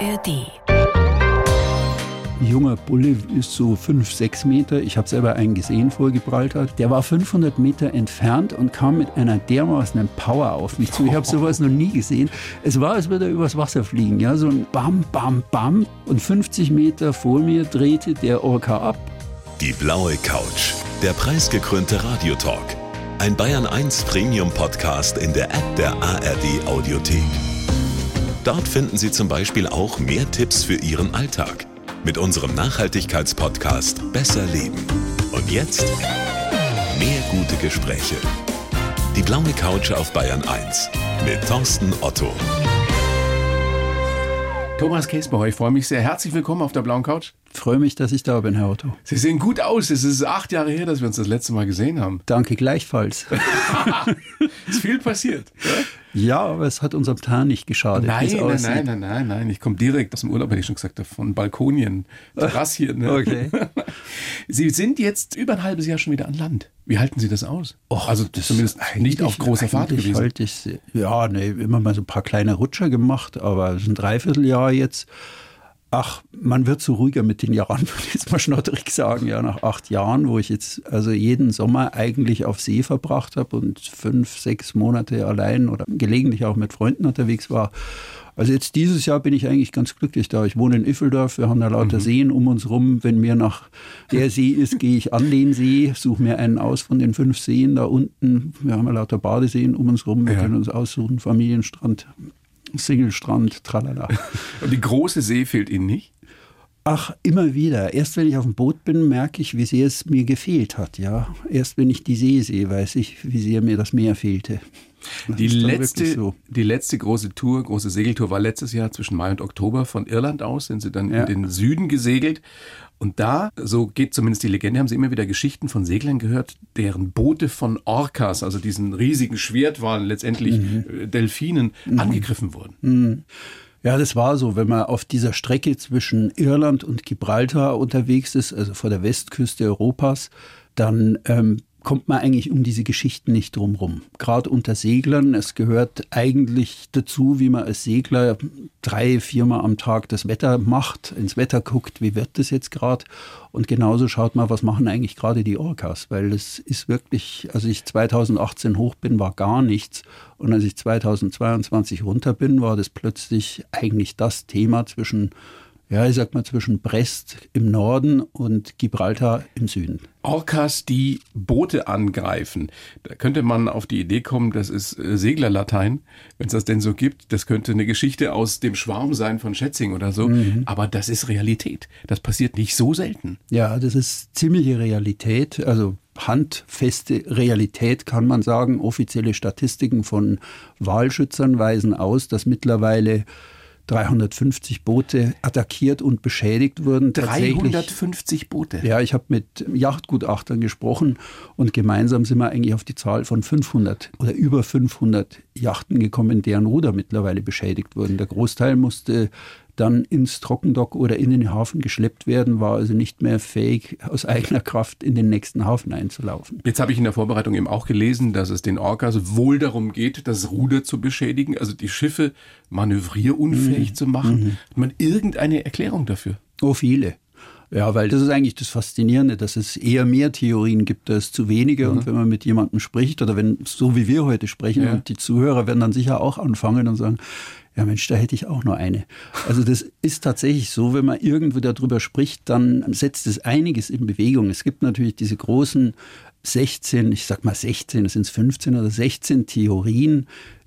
ARD. Ein junger Bulle ist so fünf, sechs Meter. Ich habe selber einen gesehen vor Gibraltar. Der war 500 Meter entfernt und kam mit einer dermaßen Power auf mich zu. Ich habe sowas noch nie gesehen. Es war, als würde er übers Wasser fliegen. Ja, so ein Bam, Bam, Bam. Und 50 Meter vor mir drehte der Orca ab. Die blaue Couch. Der preisgekrönte Radiotalk. Ein Bayern 1 Premium Podcast in der App der ARD Audiothek. Dort finden Sie zum Beispiel auch mehr Tipps für Ihren Alltag mit unserem Nachhaltigkeitspodcast Besser Leben. Und jetzt mehr gute Gespräche. Die blaue Couch auf Bayern 1 mit Thorsten Otto. Thomas Käsbauer, ich freue mich sehr. Herzlich willkommen auf der blauen Couch. Freue mich, dass ich da bin, Herr Otto. Sie sehen gut aus. Es ist acht Jahre her, dass wir uns das letzte Mal gesehen haben. Danke gleichfalls. ist viel passiert. Ja, aber es hat unserem Plan nicht geschadet. Nein, nein, nein, nein, nein, nein. Ich komme direkt aus dem Urlaub, hätte ich schon gesagt, von Balkonien, Terrassien. Ne? Okay. Sie sind jetzt über ein halbes Jahr schon wieder an Land. Wie halten Sie das aus? Och, also das zumindest nicht auf großer Fahrt gewesen. Halte ich, ja, nee, immer mal so ein paar kleine Rutscher gemacht, aber es ist ein Dreivierteljahr jetzt. Ach, man wird so ruhiger mit den Jahren, würde ich jetzt mal schnotterig sagen, ja, nach acht Jahren, wo ich jetzt also jeden Sommer eigentlich auf See verbracht habe und fünf, sechs Monate allein oder gelegentlich auch mit Freunden unterwegs war. Also jetzt dieses Jahr bin ich eigentlich ganz glücklich da. Ich wohne in Iffeldorf, wir haben da lauter Mhm. Seen um uns rum. Wenn mir nach der See ist, gehe ich an den See, suche mir einen aus von den fünf Seen da unten. Wir haben ja lauter Badeseen um uns rum, wir Ja. können uns aussuchen, Familienstrand, Singlestrand, tralala. Und die große See fehlt Ihnen nicht? Ach, immer wieder. Erst wenn ich auf dem Boot bin, merke ich, wie sehr es mir gefehlt hat. Ja, erst wenn ich die See sehe, weiß ich, wie sehr mir das Meer fehlte. Das Die letzte, so. die letzte große Tour, große Segeltour war letztes Jahr zwischen Mai und Oktober. Von Irland aus sind sie dann Ja. in den Süden gesegelt. Und da, so geht zumindest die Legende, haben sie immer wieder Geschichten von Seglern gehört, deren Boote von Orcas, also diesen riesigen Schwertwalen, letztendlich Mhm. äh, Delfinen, angegriffen wurden. Ja, das war so, wenn man auf dieser Strecke zwischen Irland und Gibraltar unterwegs ist, also vor der Westküste Europas, dann ähm, kommt man eigentlich um diese Geschichten nicht drumrum. Gerade unter Seglern, es gehört eigentlich dazu, wie man als Segler drei, viermal am Tag das Wetter macht, ins Wetter guckt, wie wird das jetzt gerade? Und genauso schaut man, was machen eigentlich gerade die Orcas, weil es ist wirklich, als ich 2018 hoch bin, war gar nichts. Und als ich 2022 runter bin, war das plötzlich eigentlich das Thema zwischen, ja, ich sag mal, zwischen Brest im Norden und Gibraltar im Süden. Orcas, die Boote angreifen. Da könnte man auf die Idee kommen, das ist äh, Seglerlatein, wenn es das denn so gibt. Das könnte eine Geschichte aus dem Schwarm sein von Schätzing oder so. Mhm. Aber das ist Realität. Das passiert nicht so selten. Ja, das ist ziemliche Realität, also handfeste Realität kann man sagen. Offizielle Statistiken von Walschützern weisen aus, dass mittlerweile 350 Boote attackiert und beschädigt wurden. Tatsächlich- 350 Boote. Ja, ich habe mit Yachtgutachtern gesprochen und gemeinsam sind wir eigentlich auf die Zahl von 500 oder über 500 Yachten gekommen, deren Ruder mittlerweile beschädigt wurden. Der Großteil musste dann ins Trockendock oder in den Hafen geschleppt werden, war also nicht mehr fähig, aus eigener Kraft in den nächsten Hafen einzulaufen. Jetzt habe ich in der Vorbereitung eben auch gelesen, dass es den Orcas wohl darum geht, das Ruder zu beschädigen, also die Schiffe manövrierunfähig zu machen. Hat man irgendeine Erklärung dafür? Oh, viele. Ja, weil das ist eigentlich das Faszinierende, dass es eher mehr Theorien gibt als zu wenige. Und wenn man mit jemandem spricht oder wenn, so wie wir heute sprechen, Ja. und die Zuhörer werden dann sicher auch anfangen und sagen, ja Mensch, da hätte ich auch nur eine. Also das ist tatsächlich so, wenn man irgendwo darüber spricht, dann setzt es einiges in Bewegung. Es gibt natürlich diese großen 16, ich sag mal 16, das sind 15 oder 16 Theorien,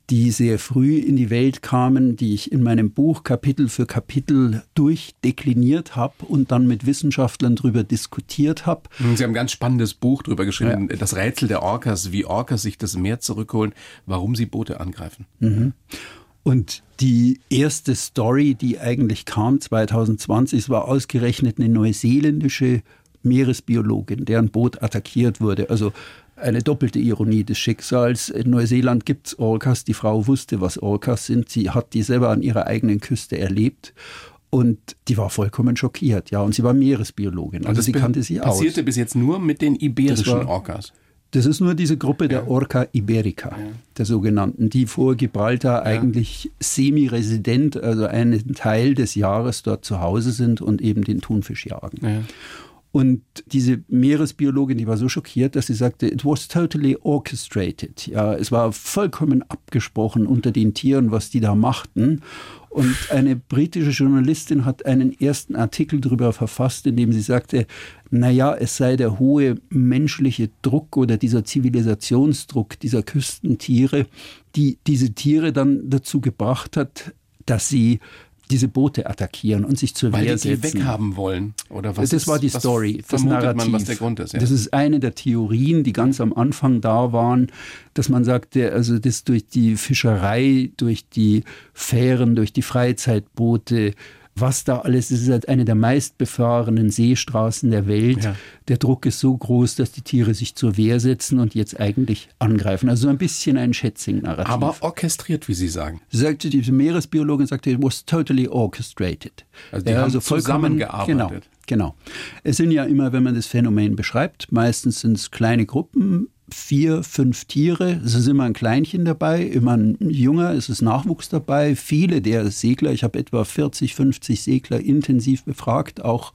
die sehr früh in die Welt kamen, die ich in meinem Buch Kapitel für Kapitel durchdekliniert habe und dann mit Wissenschaftlern darüber diskutiert habe. Sie haben ein ganz spannendes Buch drüber geschrieben, das Rätsel der Orcas, wie Orcas sich das Meer zurückholen, warum sie Boote angreifen. Und die erste Story, die eigentlich kam 2020, es war ausgerechnet eine neuseeländische Meeresbiologin, deren Boot attackiert wurde. Also eine doppelte Ironie des Schicksals. In Neuseeland gibt es Orcas. Die Frau wusste, was Orcas sind. Sie hat die selber an ihrer eigenen Küste erlebt. Und die war vollkommen schockiert, ja. Und sie war Meeresbiologin, also das sie kannte sie aus. passierte bis jetzt nur mit den iberischen Das war- Orcas. Das ist nur diese Gruppe der Orca iberica, ja. der sogenannten, die vor Gibraltar ja. eigentlich semi-resident, also einen Teil des Jahres dort zu Hause sind und eben den Thunfisch jagen. Und diese Meeresbiologin, die war so schockiert, dass sie sagte, it was totally orchestrated. Ja, es war vollkommen abgesprochen unter den Tieren, was die da machten. Und eine britische Journalistin hat einen ersten Artikel darüber verfasst, in dem sie sagte, naja, es sei der hohe menschliche Druck oder dieser Zivilisationsdruck dieser Küstentiere, die diese Tiere dann dazu gebracht hat, dass sie diese Boote attackieren und sich zur Weil Wehr setzen. die weghaben wollen oder was? Das ist, war die Story, das Narrativ. Man, was der Grund ist. Ja. Das ist eine der Theorien, die ganz am Anfang da waren, dass man sagte, also das durch die Fischerei, durch die Fähren, durch die Freizeitboote was da alles ist. Es ist halt eine der meistbefahrenen Seestraßen der Welt. Ja. Der Druck ist so groß, dass die Tiere sich zur Wehr setzen und jetzt eigentlich angreifen. Also ein bisschen ein Schätzing-Narrativ. Aber orchestriert, wie Sie sagen. Sagte diese Meeresbiologin, sagte, it was totally orchestrated. Also die ja, haben also zusammengearbeitet. Genau, genau. Es sind ja immer, wenn man das Phänomen beschreibt, meistens sind es kleine Gruppen, vier, fünf Tiere. Es ist immer ein Kleinchen dabei, immer ein Junger, es ist Nachwuchs dabei. Viele der Segler, ich habe etwa 40, 50 Segler intensiv befragt, auch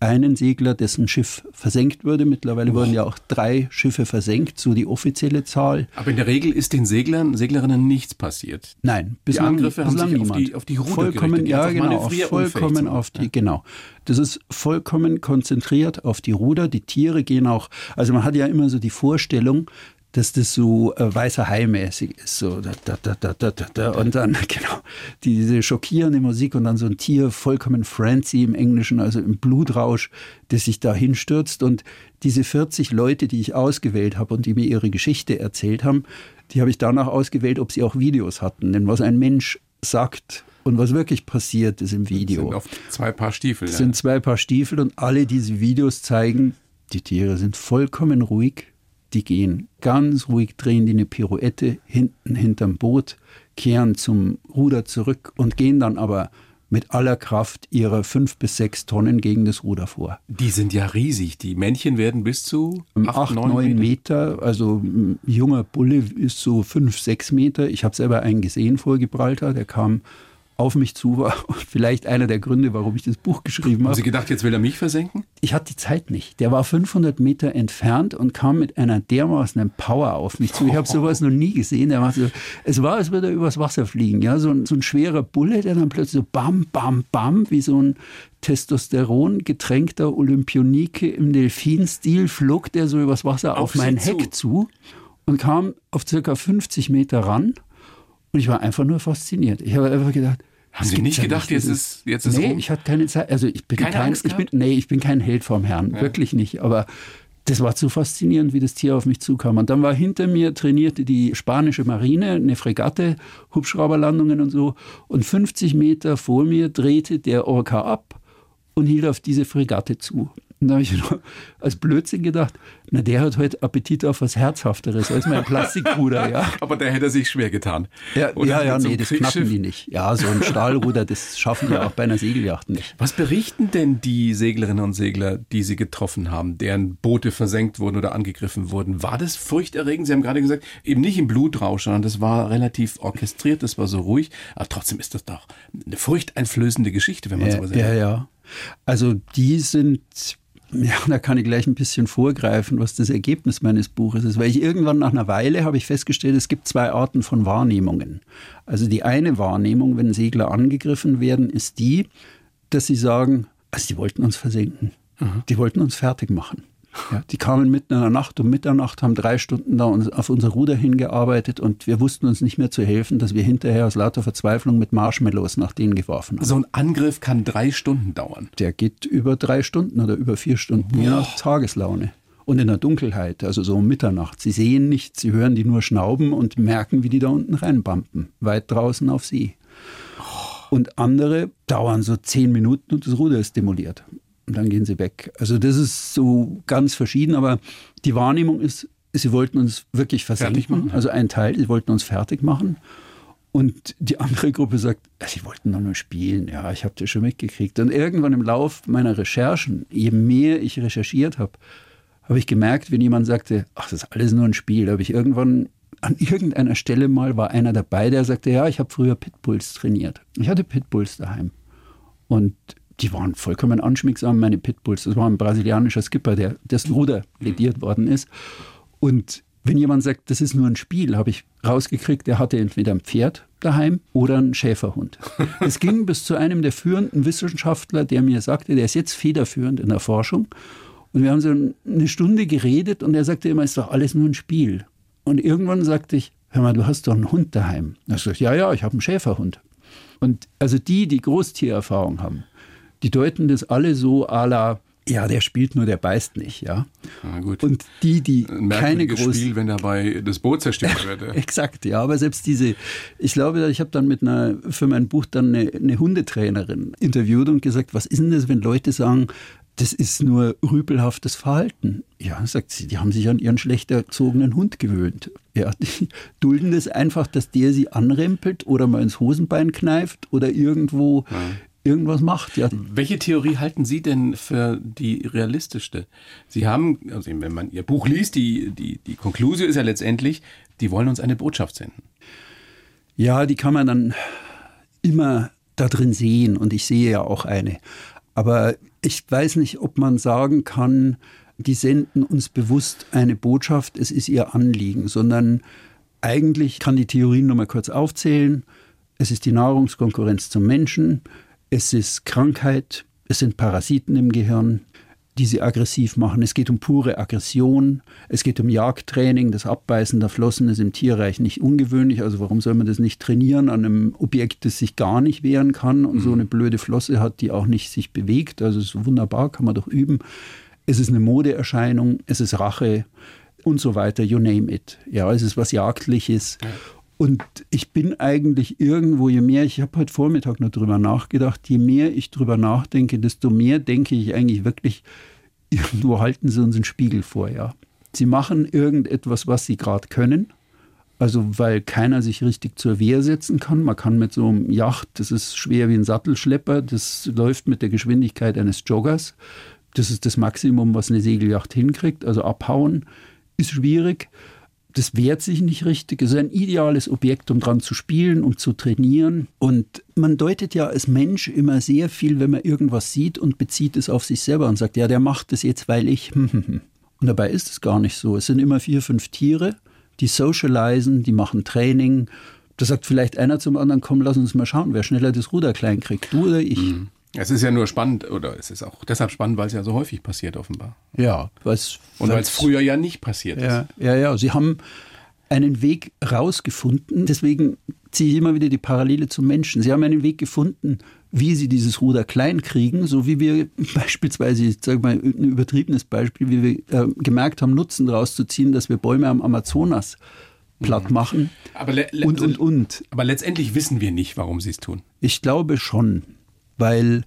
einen Segler, dessen Schiff versenkt wurde. Mittlerweile oh. wurden ja auch drei Schiffe versenkt, so die offizielle Zahl. Aber in der Regel ist den Seglern, Seglerinnen nichts passiert. Nein, bislang, die Angriffe bislang haben sich auf die, auf die Ruder vollkommen, gerichtet, ja, genau, auf vollkommen auf die, ja. genau. Das ist vollkommen konzentriert auf die Ruder. Die Tiere gehen auch, also man hat ja immer so die Vorstellung, dass das so äh, weißer Hai-mäßig ist. So, da, da, da, und dann, genau, diese schockierende Musik und dann so ein Tier, vollkommen Frenzy im Englischen, also im Blutrausch, das sich da hinstürzt. Und diese 40 Leute, die ich ausgewählt habe und die mir ihre Geschichte erzählt haben, die habe ich danach ausgewählt, ob sie auch Videos hatten. Denn was ein Mensch sagt und was wirklich passiert ist im Video. Das sind auf zwei Paar Stiefel. Das ja. sind zwei Paar Stiefel und alle diese Videos zeigen, die Tiere sind vollkommen ruhig, die gehen ganz ruhig, drehen die eine Pirouette hinten hinterm Boot, kehren zum Ruder zurück und gehen dann aber mit aller Kraft ihrer fünf bis sechs Tonnen gegen das Ruder vor. Die sind ja riesig. Die Männchen werden bis zu acht, acht neun Meter. Meter. Also ein junger Bulle ist so fünf, sechs Meter. Ich habe selber einen gesehen vor Gibraltar. Der kam auf mich zu war und vielleicht einer der Gründe, warum ich das Buch geschrieben habe. Haben Sie gedacht, jetzt will er mich versenken? Ich hatte die Zeit nicht. Der war 500 Meter entfernt und kam mit einer dermaßen Power auf mich zu. Ich habe sowas noch nie gesehen. Der war so, es war, als würde er übers Wasser fliegen. Ja, so ein, so ein schwerer Bulle, der dann plötzlich so bam, bam, bam, wie so ein Testosteron getränkter Olympionike im Delfinstil flog der so übers Wasser auf, auf mein Heck zu. zu und kam auf circa 50 Meter ran und ich war einfach nur fasziniert. Ich habe einfach gedacht, haben Sie nicht gedacht, jetzt ist jetzt ist Nee, rum? ich hatte keine Zeit. Also ich bin keine kein, Angst ich bin, nee, ich bin kein Held vom Herrn, ja. wirklich nicht. Aber das war zu faszinierend, wie das Tier auf mich zukam. Und dann war hinter mir trainierte die spanische Marine, eine Fregatte, Hubschrauberlandungen und so. Und 50 Meter vor mir drehte der Orca ab und hielt auf diese Fregatte zu. Und da habe ich nur als Blödsinn gedacht, na, der hat heute Appetit auf was Herzhafteres als mein Plastikruder, ja. Aber der hätte sich schwer getan. Ja, ja, ja nee, das knacken die nicht. Ja, so ein Stahlruder, das schaffen die auch bei einer Segelyacht nicht. Was berichten denn die Seglerinnen und Segler, die Sie getroffen haben, deren Boote versenkt wurden oder angegriffen wurden? War das furchterregend? Sie haben gerade gesagt, eben nicht im Blutrausch, sondern das war relativ orchestriert, das war so ruhig. Aber trotzdem ist das doch eine furchteinflößende Geschichte, wenn man ja, so sagt. Ja, ja. Also die sind ja, da kann ich gleich ein bisschen vorgreifen, was das Ergebnis meines Buches ist, weil ich irgendwann nach einer Weile habe ich festgestellt, es gibt zwei Arten von Wahrnehmungen. Also die eine Wahrnehmung, wenn Segler angegriffen werden, ist die, dass sie sagen, also die wollten uns versenken, mhm. die wollten uns fertig machen. Ja, die kamen mitten in der Nacht um Mitternacht, haben drei Stunden da auf unser Ruder hingearbeitet und wir wussten uns nicht mehr zu helfen, dass wir hinterher aus lauter Verzweiflung mit Marshmallows nach denen geworfen haben. So ein Angriff kann drei Stunden dauern. Der geht über drei Stunden oder über vier Stunden, je nach Tageslaune. Und in der Dunkelheit, also so um Mitternacht. Sie sehen nichts, sie hören die nur schnauben und merken, wie die da unten reinbampen, weit draußen auf See. Und andere dauern so zehn Minuten und das Ruder ist demoliert und dann gehen sie weg. Also das ist so ganz verschieden, aber die Wahrnehmung ist, sie wollten uns wirklich fertig machen. Also ein Teil, sie wollten uns fertig machen. Und die andere Gruppe sagt, sie wollten doch nur spielen. Ja, ich habe das schon mitgekriegt. Und irgendwann im Lauf meiner Recherchen, je mehr ich recherchiert habe, habe ich gemerkt, wenn jemand sagte, ach, das ist alles nur ein Spiel, habe ich irgendwann an irgendeiner Stelle mal war einer dabei, der sagte, ja, ich habe früher Pitbulls trainiert. Ich hatte Pitbulls daheim. Und die waren vollkommen anschmiegsam, meine Pitbulls. Das war ein brasilianischer Skipper, der dessen Ruder plädiert worden ist. Und wenn jemand sagt, das ist nur ein Spiel, habe ich rausgekriegt, der hatte entweder ein Pferd daheim oder einen Schäferhund. es ging bis zu einem der führenden Wissenschaftler, der mir sagte, der ist jetzt federführend in der Forschung. Und wir haben so eine Stunde geredet und er sagte immer, es ist doch alles nur ein Spiel. Und irgendwann sagte ich, hör mal, du hast doch einen Hund daheim. Er sagt, ja, ja, ich habe einen Schäferhund. Und also die, die Großtiererfahrung haben, die deuten das alle so à la, ja, der spielt nur, der beißt nicht, ja. Na gut. Und die, die Ein keine merkwürdiges groß Spiel, wenn dabei das Boot zerstört wird. ja. Exakt, ja, aber selbst diese, ich glaube, ich habe dann mit einer, für mein Buch dann eine, eine Hundetrainerin interviewt und gesagt, was ist denn das, wenn Leute sagen, das ist nur rüpelhaftes Verhalten. Ja, sagt sie, die haben sich an ihren schlecht erzogenen Hund gewöhnt. Ja, die dulden das einfach, dass der sie anrempelt oder mal ins Hosenbein kneift oder irgendwo irgendwas macht. Ja, Welche Theorie halten Sie denn für die realistischste? Sie haben, also wenn man Ihr Buch liest, die, die, die Konklusion ist ja letztendlich, die wollen uns eine Botschaft senden. Ja, die kann man dann immer da drin sehen und ich sehe ja auch eine. Aber ich weiß nicht, ob man sagen kann, die senden uns bewusst eine Botschaft, es ist ihr Anliegen, sondern eigentlich kann die Theorien nur mal kurz aufzählen. Es ist die Nahrungskonkurrenz zum Menschen, es ist Krankheit, es sind Parasiten im Gehirn, die sie aggressiv machen. Es geht um pure Aggression, es geht um Jagdtraining. Das Abbeißen der Flossen ist im Tierreich nicht ungewöhnlich. Also warum soll man das nicht trainieren an einem Objekt, das sich gar nicht wehren kann und so eine blöde Flosse hat, die auch nicht sich bewegt? Also es ist wunderbar, kann man doch üben. Es ist eine Modeerscheinung, es ist Rache und so weiter, you name it. Ja, es ist was Jagdliches. Und ich bin eigentlich irgendwo, je mehr, ich habe heute Vormittag noch drüber nachgedacht, je mehr ich drüber nachdenke, desto mehr denke ich eigentlich wirklich, irgendwo halten sie uns einen Spiegel vor, ja. Sie machen irgendetwas, was sie gerade können. Also weil keiner sich richtig zur Wehr setzen kann. Man kann mit so einem Yacht, das ist schwer wie ein Sattelschlepper, das läuft mit der Geschwindigkeit eines Joggers. Das ist das Maximum, was eine Segelyacht hinkriegt. Also abhauen ist schwierig das wehrt sich nicht richtig. Es ist ein ideales Objekt, um dran zu spielen, um zu trainieren. Und man deutet ja als Mensch immer sehr viel, wenn man irgendwas sieht und bezieht es auf sich selber und sagt, ja, der macht das jetzt, weil ich. Und dabei ist es gar nicht so. Es sind immer vier, fünf Tiere, die socialisen, die machen Training. Da sagt vielleicht einer zum anderen, komm, lass uns mal schauen, wer schneller das Ruder klein kriegt, du oder ich. Es ist ja nur spannend, oder es ist auch deshalb spannend, weil es ja so häufig passiert, offenbar. Ja, was Und weil es früher ja nicht passiert ist. Ja, ja, ja. Sie haben einen Weg rausgefunden. Deswegen ziehe ich immer wieder die Parallele zum Menschen. Sie haben einen Weg gefunden, wie sie dieses Ruder klein kriegen, so wie wir beispielsweise, ich sage mal ein übertriebenes Beispiel, wie wir äh, gemerkt haben, Nutzen daraus zu ziehen, dass wir Bäume am Amazonas platt machen Aber, und, und, und. aber letztendlich wissen wir nicht, warum sie es tun. Ich glaube schon, weil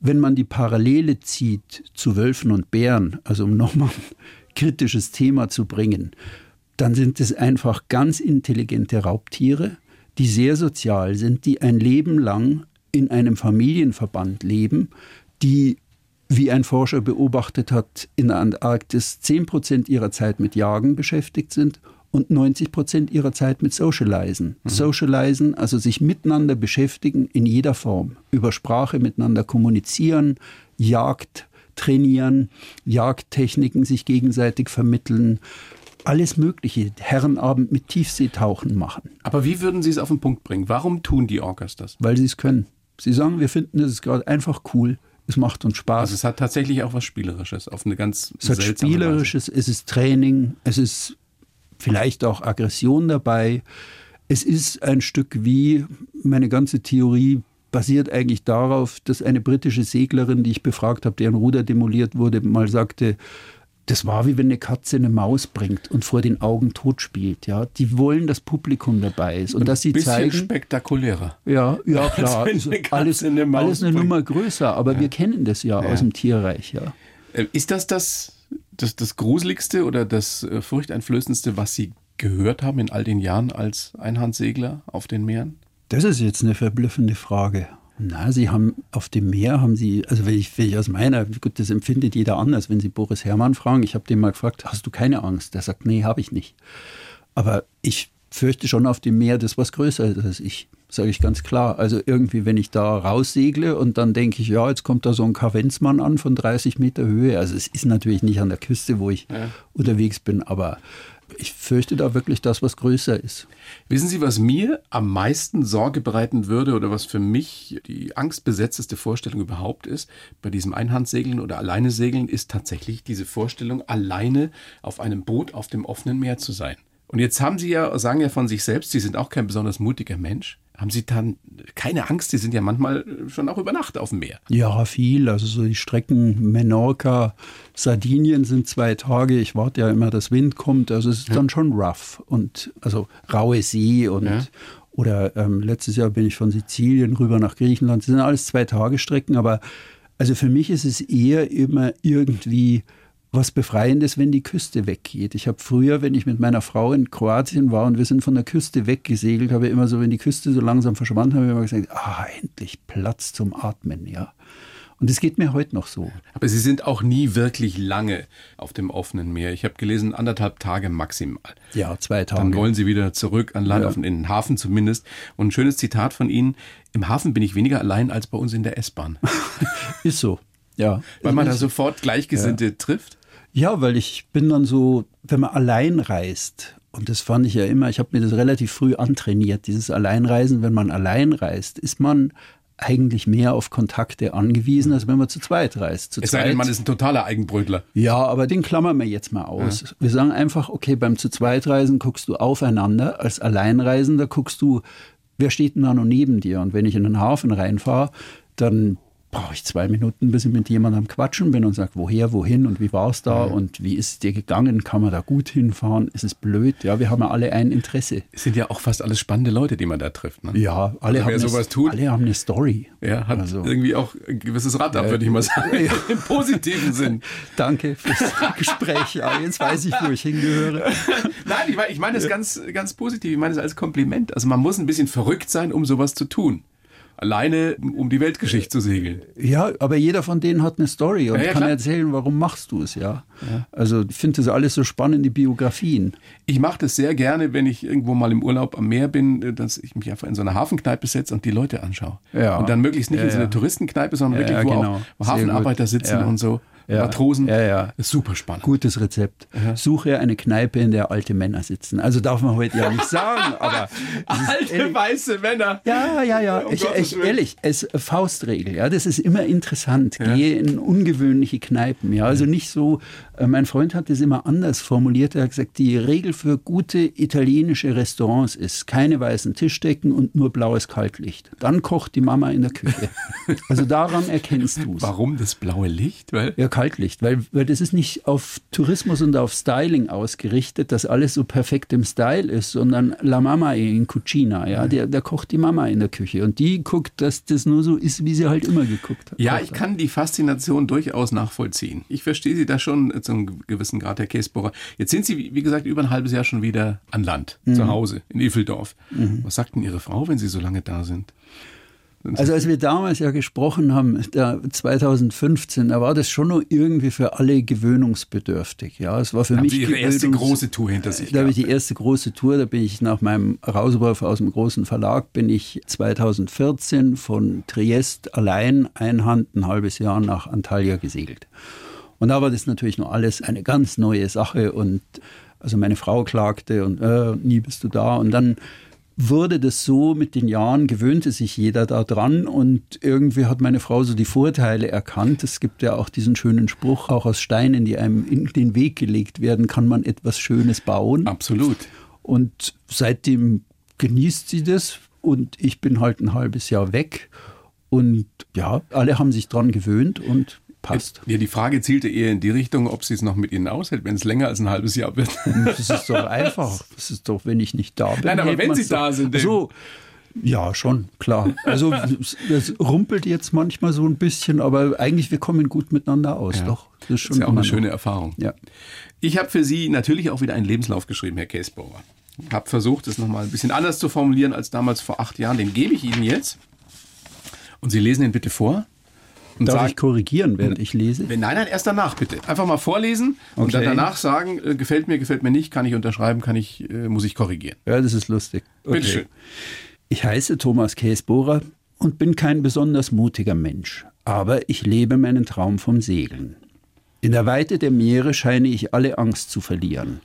wenn man die Parallele zieht zu Wölfen und Bären, also um nochmal ein kritisches Thema zu bringen, dann sind es einfach ganz intelligente Raubtiere, die sehr sozial sind, die ein Leben lang in einem Familienverband leben, die, wie ein Forscher beobachtet hat, in der Antarktis 10 Prozent ihrer Zeit mit Jagen beschäftigt sind und 90 Prozent ihrer Zeit mit Socializen. Socializen, also sich miteinander beschäftigen in jeder Form, über Sprache miteinander kommunizieren, Jagd trainieren, Jagdtechniken sich gegenseitig vermitteln, alles Mögliche, Herrenabend mit Tiefseetauchen machen, Aber wie würden Sie es auf den Punkt bringen? Warum tun die Orcas das? weil sie es können. Sie sagen, wir finden es gerade einfach cool, es macht uns Spaß. Also es hat tatsächlich auch was Spielerisches, auf eine ganz Es hat Spielerisches, es ist Training, es ist vielleicht auch Aggression dabei. Es ist ein Stück wie meine ganze Theorie basiert eigentlich darauf, dass eine britische Seglerin, die ich befragt habe, deren Ruder demoliert wurde, mal sagte, das war wie wenn eine Katze eine Maus bringt und vor den Augen tot spielt. Ja, die wollen, dass Publikum dabei ist und Weise. dass sie bisschen zeigen, spektakulärer. ja, ja klar, wenn also eine Katze alles, eine Maus alles eine bringt. Nummer größer, aber wir kennen das ja, aus dem Tierreich, ja. Äh, Ist das das, das das Gruseligste oder das äh, Furchteinflößendste, was Sie gehört haben in all den Jahren als Einhandsegler auf den Meeren? Das ist jetzt eine verblüffende Frage. Na, sie haben auf dem Meer haben sie, also wenn ich, wenn ich aus meiner, gut, das empfindet jeder anders, wenn sie Boris Herrmann fragen, ich habe den mal gefragt, hast du keine Angst? Der sagt, nee, habe ich nicht. Aber ich fürchte schon auf dem Meer das was größer ist als ich, sage ich ganz klar. Also irgendwie, wenn ich da raussegle und dann denke ich, ja, jetzt kommt da so ein Kavenzmann an von 30 Meter Höhe. Also es ist natürlich nicht an der Küste, wo ich ja. unterwegs bin, aber ich fürchte da wirklich das, was größer ist. Wissen Sie, was mir am meisten Sorge bereiten würde oder was für mich die angstbesetzteste Vorstellung überhaupt ist bei diesem Einhandsegeln oder alleine segeln, ist tatsächlich diese Vorstellung, alleine auf einem Boot auf dem offenen Meer zu sein. Und jetzt haben Sie ja, sagen ja von sich selbst, Sie sind auch kein besonders mutiger Mensch. Haben Sie dann keine Angst? Sie sind ja manchmal schon auch über Nacht auf dem Meer. Ja, viel. Also so die Strecken Menorca, Sardinien sind zwei Tage. Ich warte ja immer, dass Wind kommt. Also es ist ja. dann schon rough und also raue See und ja. oder ähm, letztes Jahr bin ich von Sizilien rüber nach Griechenland. Das sind alles zwei Tage Strecken, aber also für mich ist es eher immer irgendwie was Befreiendes, wenn die Küste weggeht. Ich habe früher, wenn ich mit meiner Frau in Kroatien war und wir sind von der Küste weggesegelt, habe ich immer so, wenn die Küste so langsam verschwand, habe ich immer gesagt, ah, endlich Platz zum Atmen, ja. Und es geht mir heute noch so. Aber Sie sind auch nie wirklich lange auf dem offenen Meer. Ich habe gelesen, anderthalb Tage maximal. Ja, zwei Tage. Dann wollen Sie wieder zurück an Land, ja. auf in den Hafen zumindest. Und ein schönes Zitat von Ihnen, im Hafen bin ich weniger allein als bei uns in der S-Bahn. Ist so, ja. Weil man da sofort Gleichgesinnte ja. trifft? Ja, weil ich bin dann so, wenn man allein reist, und das fand ich ja immer, ich habe mir das relativ früh antrainiert, dieses Alleinreisen, wenn man allein reist, ist man eigentlich mehr auf Kontakte angewiesen, als wenn man zu zweit reist. Zu es sei denn, man ist ein totaler Eigenbrötler. Ja, aber den klammern wir jetzt mal aus. Ja. Wir sagen einfach, okay, beim zu zweit Reisen guckst du aufeinander, als Alleinreisender guckst du, wer steht denn da noch neben dir? Und wenn ich in den Hafen reinfahre, dann brauche ich zwei Minuten, bis ich mit jemandem am Quatschen bin und sage, woher, wohin und wie war es da mhm. und wie ist es dir gegangen? Kann man da gut hinfahren? Ist es blöd? Ja, wir haben ja alle ein Interesse. Es sind ja auch fast alles spannende Leute, die man da trifft. Ne? Ja, alle, also, haben, sowas eine, tut, alle haben eine Story. Ja, hat also, irgendwie auch ein gewisses Rad ab, äh, würde ich mal sagen, ja. im positiven Sinn. Danke fürs Gespräch. Ja, jetzt weiß ich, wo ich hingehöre. Nein, ich meine, ich meine es ganz, ganz positiv. Ich meine es als Kompliment. Also man muss ein bisschen verrückt sein, um sowas zu tun alleine um die Weltgeschichte zu segeln. Ja, aber jeder von denen hat eine Story und ja, ja, kann klar. erzählen, warum machst du es, ja. ja. Also ich finde das alles so spannend, die Biografien. Ich mache das sehr gerne, wenn ich irgendwo mal im Urlaub am Meer bin, dass ich mich einfach in so eine Hafenkneipe setze und die Leute anschaue. Ja. Und dann möglichst nicht in so eine Touristenkneipe, sondern wirklich, wo genau. auch Hafenarbeiter sitzen und so ja. Matrosen. Ja, ja. Ist super spannend. Gutes Rezept. Ja. Suche eine Kneipe, in der alte Männer sitzen. Also darf man heute ja nicht sagen, aber. alte ehrlich, weiße Männer. Ja, ja, ja. Um ich, ich, ehrlich, es Faustregel, ja, das ist immer interessant. Gehe in ungewöhnliche Kneipen, ja. Also nicht so, mein Freund hat das immer anders formuliert. Er hat gesagt, die Regel für gute italienische Restaurants ist keine weißen Tischdecken und nur blaues Kaltlicht. Dann kocht die Mama in der Küche. Also daran erkennst du es. Warum das blaue Licht? Weil ja, Kaltlicht, weil, weil das ist nicht auf Tourismus und auf Styling ausgerichtet, dass alles so perfekt im Style ist, sondern La Mama in Cucina, ja, der, der kocht die Mama in der Küche und die guckt, dass das nur so ist, wie sie halt immer geguckt hat. Ja, ich kann die Faszination durchaus nachvollziehen. Ich verstehe sie da schon zu einem gewissen Grad, Herr Käsbohrer. Jetzt sind Sie, wie gesagt, über ein halbes Jahr schon wieder an Land, mhm. zu Hause, in Iffeldorf. Mhm. Was sagt denn Ihre Frau, wenn Sie so lange da sind? Also als wir damals ja gesprochen haben, da 2015, da war das schon noch irgendwie für alle gewöhnungsbedürftig. Ja, es war für da mich die erste große Tour hinter sich. Da habe ich die erste große Tour, da bin ich nach meinem Rauswurf aus dem großen Verlag, bin ich 2014 von Triest allein einhand ein halbes Jahr nach Antalya gesegelt. Und da war das natürlich noch alles eine ganz neue Sache und also meine Frau klagte und äh, nie bist du da und dann wurde das so mit den Jahren, gewöhnte sich jeder daran und irgendwie hat meine Frau so die Vorteile erkannt. Es gibt ja auch diesen schönen Spruch, auch aus Steinen, die einem in den Weg gelegt werden, kann man etwas Schönes bauen. Absolut. Und seitdem genießt sie das und ich bin halt ein halbes Jahr weg. Und ja, alle haben sich dran gewöhnt und passt. Ja, die Frage zielte eher in die Richtung, ob sie es noch mit Ihnen aushält, wenn es länger als ein halbes Jahr wird. Das ist doch einfach. Das ist doch, wenn ich nicht da bin. Nein, aber wenn Sie da sind. So, ja, schon, klar. Also das rumpelt jetzt manchmal so ein bisschen, aber eigentlich wir kommen gut miteinander aus. Ja. Doch, das ist schon das ist ja auch eine schöne Erfahrung. Ja. Ich habe für Sie natürlich auch wieder einen Lebenslauf geschrieben, Herr Käsbauer. Habe versucht, es nochmal ein bisschen anders zu formulieren als damals vor acht Jahren. Den gebe ich Ihnen jetzt. Und Sie lesen ihn bitte vor? Und Darf sagen, ich korrigieren, während ich lese? Nein, nein, erst danach bitte. Einfach mal vorlesen okay. und dann danach sagen, äh, gefällt mir, gefällt mir nicht, kann ich unterschreiben, kann ich, äh, muss ich korrigieren. Ja, das ist lustig. Okay. Bitte schön. Ich heiße Thomas Käsbohrer und bin kein besonders mutiger Mensch, aber ich lebe meinen Traum vom Segeln. In der Weite der Meere scheine ich alle Angst zu verlieren.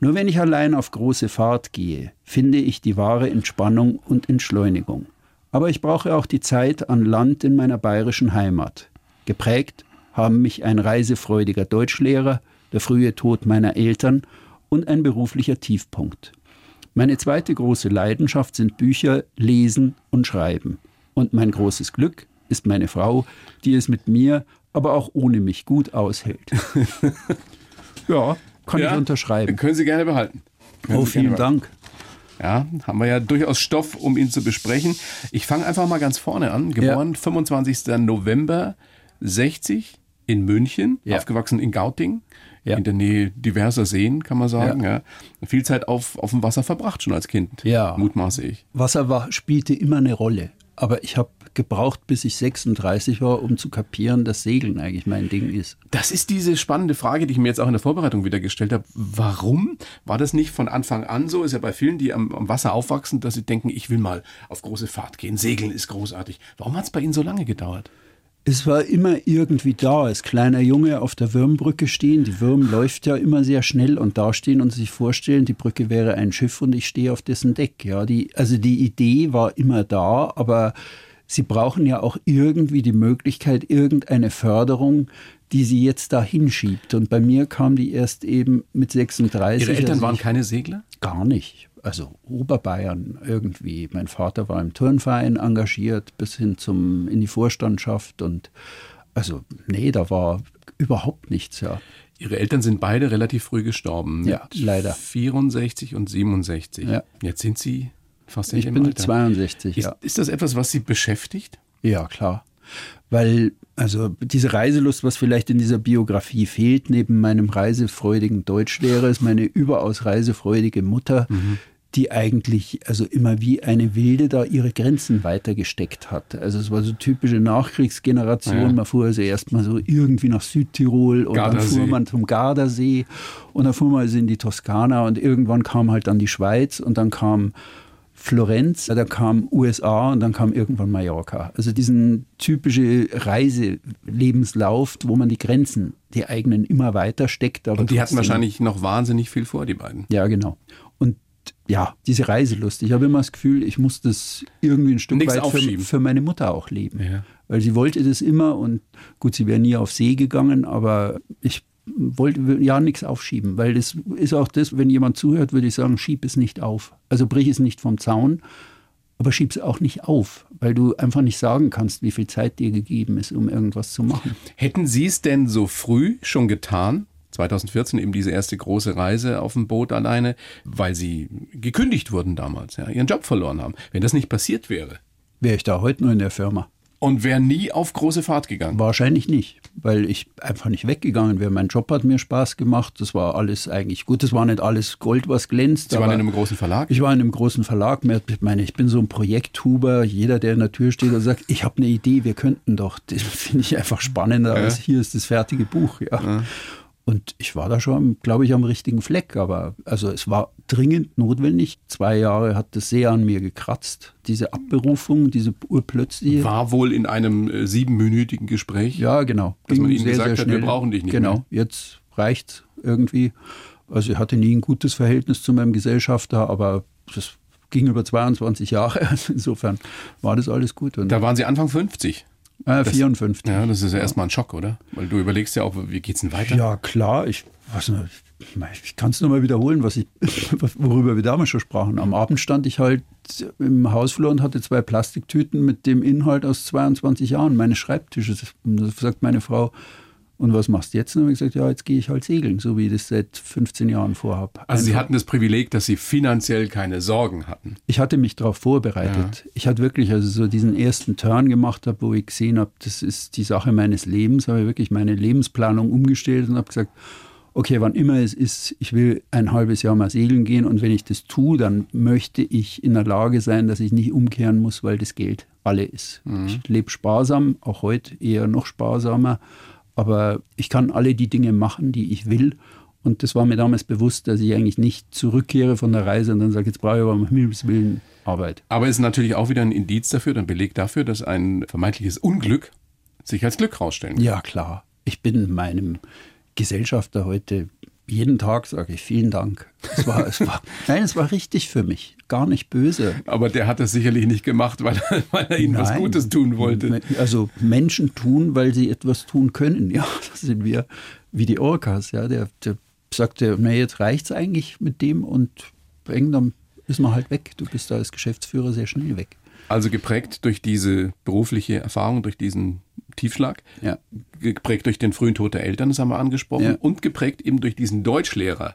Nur wenn ich allein auf große Fahrt gehe, finde ich die wahre Entspannung und Entschleunigung. Aber ich brauche auch die Zeit an Land in meiner bayerischen Heimat. Geprägt haben mich ein reisefreudiger Deutschlehrer, der frühe Tod meiner Eltern und ein beruflicher Tiefpunkt. Meine zweite große Leidenschaft sind Bücher, Lesen und Schreiben. Und mein großes Glück ist meine Frau, die es mit mir, aber auch ohne mich gut aushält. ja, kann ja, ich unterschreiben. Können Sie gerne behalten. Können oh, vielen Dank. Ja, haben wir ja durchaus Stoff, um ihn zu besprechen. Ich fange einfach mal ganz vorne an. Geboren ja. 25. November 60 in München, ja. aufgewachsen in Gauting. Ja. in der Nähe diverser Seen, kann man sagen. Ja. ja. Viel Zeit auf, auf dem Wasser verbracht schon als Kind, ja. mutmaße ich. Wasser war, spielte immer eine Rolle. Aber ich habe gebraucht, bis ich 36 war, um zu kapieren, dass Segeln eigentlich mein Ding ist. Das ist diese spannende Frage, die ich mir jetzt auch in der Vorbereitung wieder gestellt habe. Warum war das nicht von Anfang an so? Ist ja bei vielen, die am, am Wasser aufwachsen, dass sie denken, ich will mal auf große Fahrt gehen. Segeln ist großartig. Warum hat es bei Ihnen so lange gedauert? Es war immer irgendwie da, als kleiner Junge auf der Würmbrücke stehen. Die Würm läuft ja immer sehr schnell und da stehen und sich vorstellen, die Brücke wäre ein Schiff und ich stehe auf dessen Deck. Ja, die, also die Idee war immer da, aber Sie brauchen ja auch irgendwie die Möglichkeit, irgendeine Förderung, die Sie jetzt da hinschiebt. Und bei mir kam die erst eben mit 36. Ihre Eltern also waren keine Segler? Gar nicht. Also Oberbayern irgendwie. Mein Vater war im Turnverein engagiert bis hin zum in die Vorstandschaft und also nee, da war überhaupt nichts, ja. Ihre Eltern sind beide relativ früh gestorben. Ja, leider. 64 und 67. Ja. Jetzt sind Sie Fast ich bin Alter. 62, ist, ja. Ist das etwas, was Sie beschäftigt? Ja, klar. Weil, also diese Reiselust, was vielleicht in dieser Biografie fehlt, neben meinem reisefreudigen Deutschlehrer, ist meine überaus reisefreudige Mutter, mhm. die eigentlich also immer wie eine Wilde da ihre Grenzen weitergesteckt hat. Also es war so typische Nachkriegsgeneration. Ja. Man fuhr also erstmal so irgendwie nach Südtirol und Gardasee. dann fuhr man zum Gardasee und dann fuhr man also in die Toskana und irgendwann kam halt dann die Schweiz und dann kam Florenz, da kam USA und dann kam irgendwann Mallorca. Also diesen typische Reiselebenslauf, wo man die Grenzen, die eigenen, immer weiter steckt. und die hatten wahrscheinlich noch wahnsinnig viel vor, die beiden. Ja, genau. Und ja, diese Reiselust. Ich habe immer das Gefühl, ich muss das irgendwie ein Stück Nichts weit für, für, meine Mutter auch leben. Ja. Weil sie wollte das immer und gut, sie wäre nie auf See gegangen, aber ich wollte ja nichts aufschieben, weil das ist auch das, wenn jemand zuhört, würde ich sagen, schieb es nicht auf. Also brich es nicht vom Zaun, aber schieb es auch nicht auf, weil du einfach nicht sagen kannst, wie viel Zeit dir gegeben ist, um irgendwas zu machen. Hätten Sie es denn so früh schon getan? 2014 eben diese erste große Reise auf dem Boot alleine, weil Sie gekündigt wurden damals, ja, Ihren Job verloren haben. Wenn das nicht passiert wäre, wäre ich da heute nur in der Firma. Und wäre nie auf große Fahrt gegangen? Wahrscheinlich nicht, weil ich einfach nicht weggegangen wäre. Mein Job hat mir Spaß gemacht. Das war alles eigentlich gut. Das war nicht alles Gold, was glänzt. Sie waren in einem großen Verlag? Ich war in einem großen Verlag. Ich meine, ich bin so ein Projekthuber. Jeder, der in der Tür steht und sagt, ich habe eine Idee, wir könnten doch. Das finde ich einfach spannender ja. als hier ist das fertige Buch. Ja. ja. Und ich war da schon, glaube ich, am richtigen Fleck. Aber also es war dringend notwendig. Zwei Jahre hat das sehr an mir gekratzt. Diese Abberufung, diese urplötzliche. War wohl in einem äh, siebenminütigen Gespräch. Ja, genau. Dass Ging man Ihnen sehr, gesagt sehr hat, wir brauchen dich nicht Genau, mehr. jetzt reicht irgendwie. Also ich hatte nie ein gutes Verhältnis zu meinem Gesellschafter, aber das ging über 22 Jahre. Also insofern war das alles gut. Und da waren Sie Anfang 50. Äh, 54. Das, ja, das ist ja, ja erstmal ein Schock, oder? Weil du überlegst ja auch, wie geht's denn weiter? Ja, klar. Ich, was, ich kann es nochmal wiederholen, was ich, worüber wir damals schon sprachen. Am Abend stand ich halt im Hausflur und hatte zwei Plastiktüten mit dem Inhalt aus 22 Jahren meines Schreibtisches. Und da sagt meine Frau, und was machst du jetzt? Und dann habe ich gesagt, ja, jetzt gehe ich halt segeln, so wie ich das seit 15 Jahren vorhabe. Also Sie hatten das Privileg, dass Sie finanziell keine Sorgen hatten. Ich hatte mich darauf vorbereitet. Ja. Ich hatte wirklich also so diesen ersten Turn gemacht, habe, wo ich gesehen habe, das ist die Sache meines Lebens, habe ich wirklich meine Lebensplanung umgestellt und habe gesagt, okay, wann immer es ist, ich will ein halbes Jahr mal segeln gehen und wenn ich das tue, dann möchte ich in der Lage sein, dass ich nicht umkehren muss, weil das Geld alle ist. Mhm. Ich lebe sparsam, auch heute eher noch sparsamer, aber ich kann alle die Dinge machen, die ich will. Und das war mir damals bewusst, dass ich eigentlich nicht zurückkehre von der Reise und dann sage, jetzt brauche ich aber um Himmels Willen Arbeit. Aber es ist natürlich auch wieder ein Indiz dafür, ein Beleg dafür, dass ein vermeintliches Unglück sich als Glück rausstellen kann. Ja, klar. Ich bin meinem Gesellschafter heute jeden Tag sage ich vielen Dank. Es war, es war, nein, es war richtig für mich, gar nicht böse. Aber der hat das sicherlich nicht gemacht, weil, weil er ihnen nein, was Gutes tun wollte. Also Menschen tun, weil sie etwas tun können. Ja, das sind wir wie die Orcas. Ja, der, der sagte, na jetzt reicht's eigentlich mit dem und irgendwann ist man halt weg. Du bist da als Geschäftsführer sehr schnell weg. Also geprägt durch diese berufliche Erfahrung, durch diesen Tiefschlag, ja. geprägt durch den frühen Tod der Eltern, das haben wir angesprochen, ja. und geprägt eben durch diesen Deutschlehrer,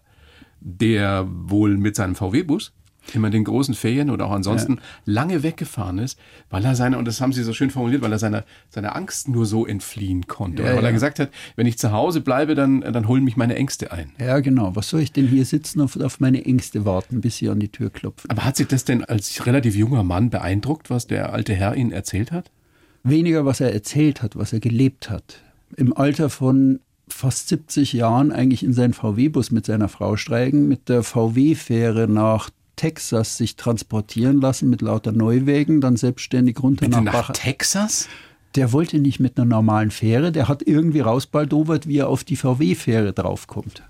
der wohl mit seinem VW-Bus immer in den großen Ferien oder auch ansonsten ja. lange weggefahren ist, weil er seine, und das haben Sie so schön formuliert, weil er seiner, seiner Angst nur so entfliehen konnte. Ja, weil ja. er gesagt hat, wenn ich zu Hause bleibe, dann, dann holen mich meine Ängste ein. Ja, genau. Was soll ich denn hier sitzen und auf meine Ängste warten, bis sie an die Tür klopfen? Aber hat sich das denn als relativ junger Mann beeindruckt, was der alte Herr Ihnen erzählt hat? Weniger, was er erzählt hat, was er gelebt hat. Im Alter von fast 70 Jahren eigentlich in seinen VW-Bus mit seiner Frau steigen, mit der VW-Fähre nach Texas sich transportieren lassen mit lauter Neuwegen, dann selbstständig runter Bitte nach, nach Texas? Der wollte nicht mit einer normalen Fähre, der hat irgendwie rausbaldowert, wie er auf die VW-Fähre draufkommt.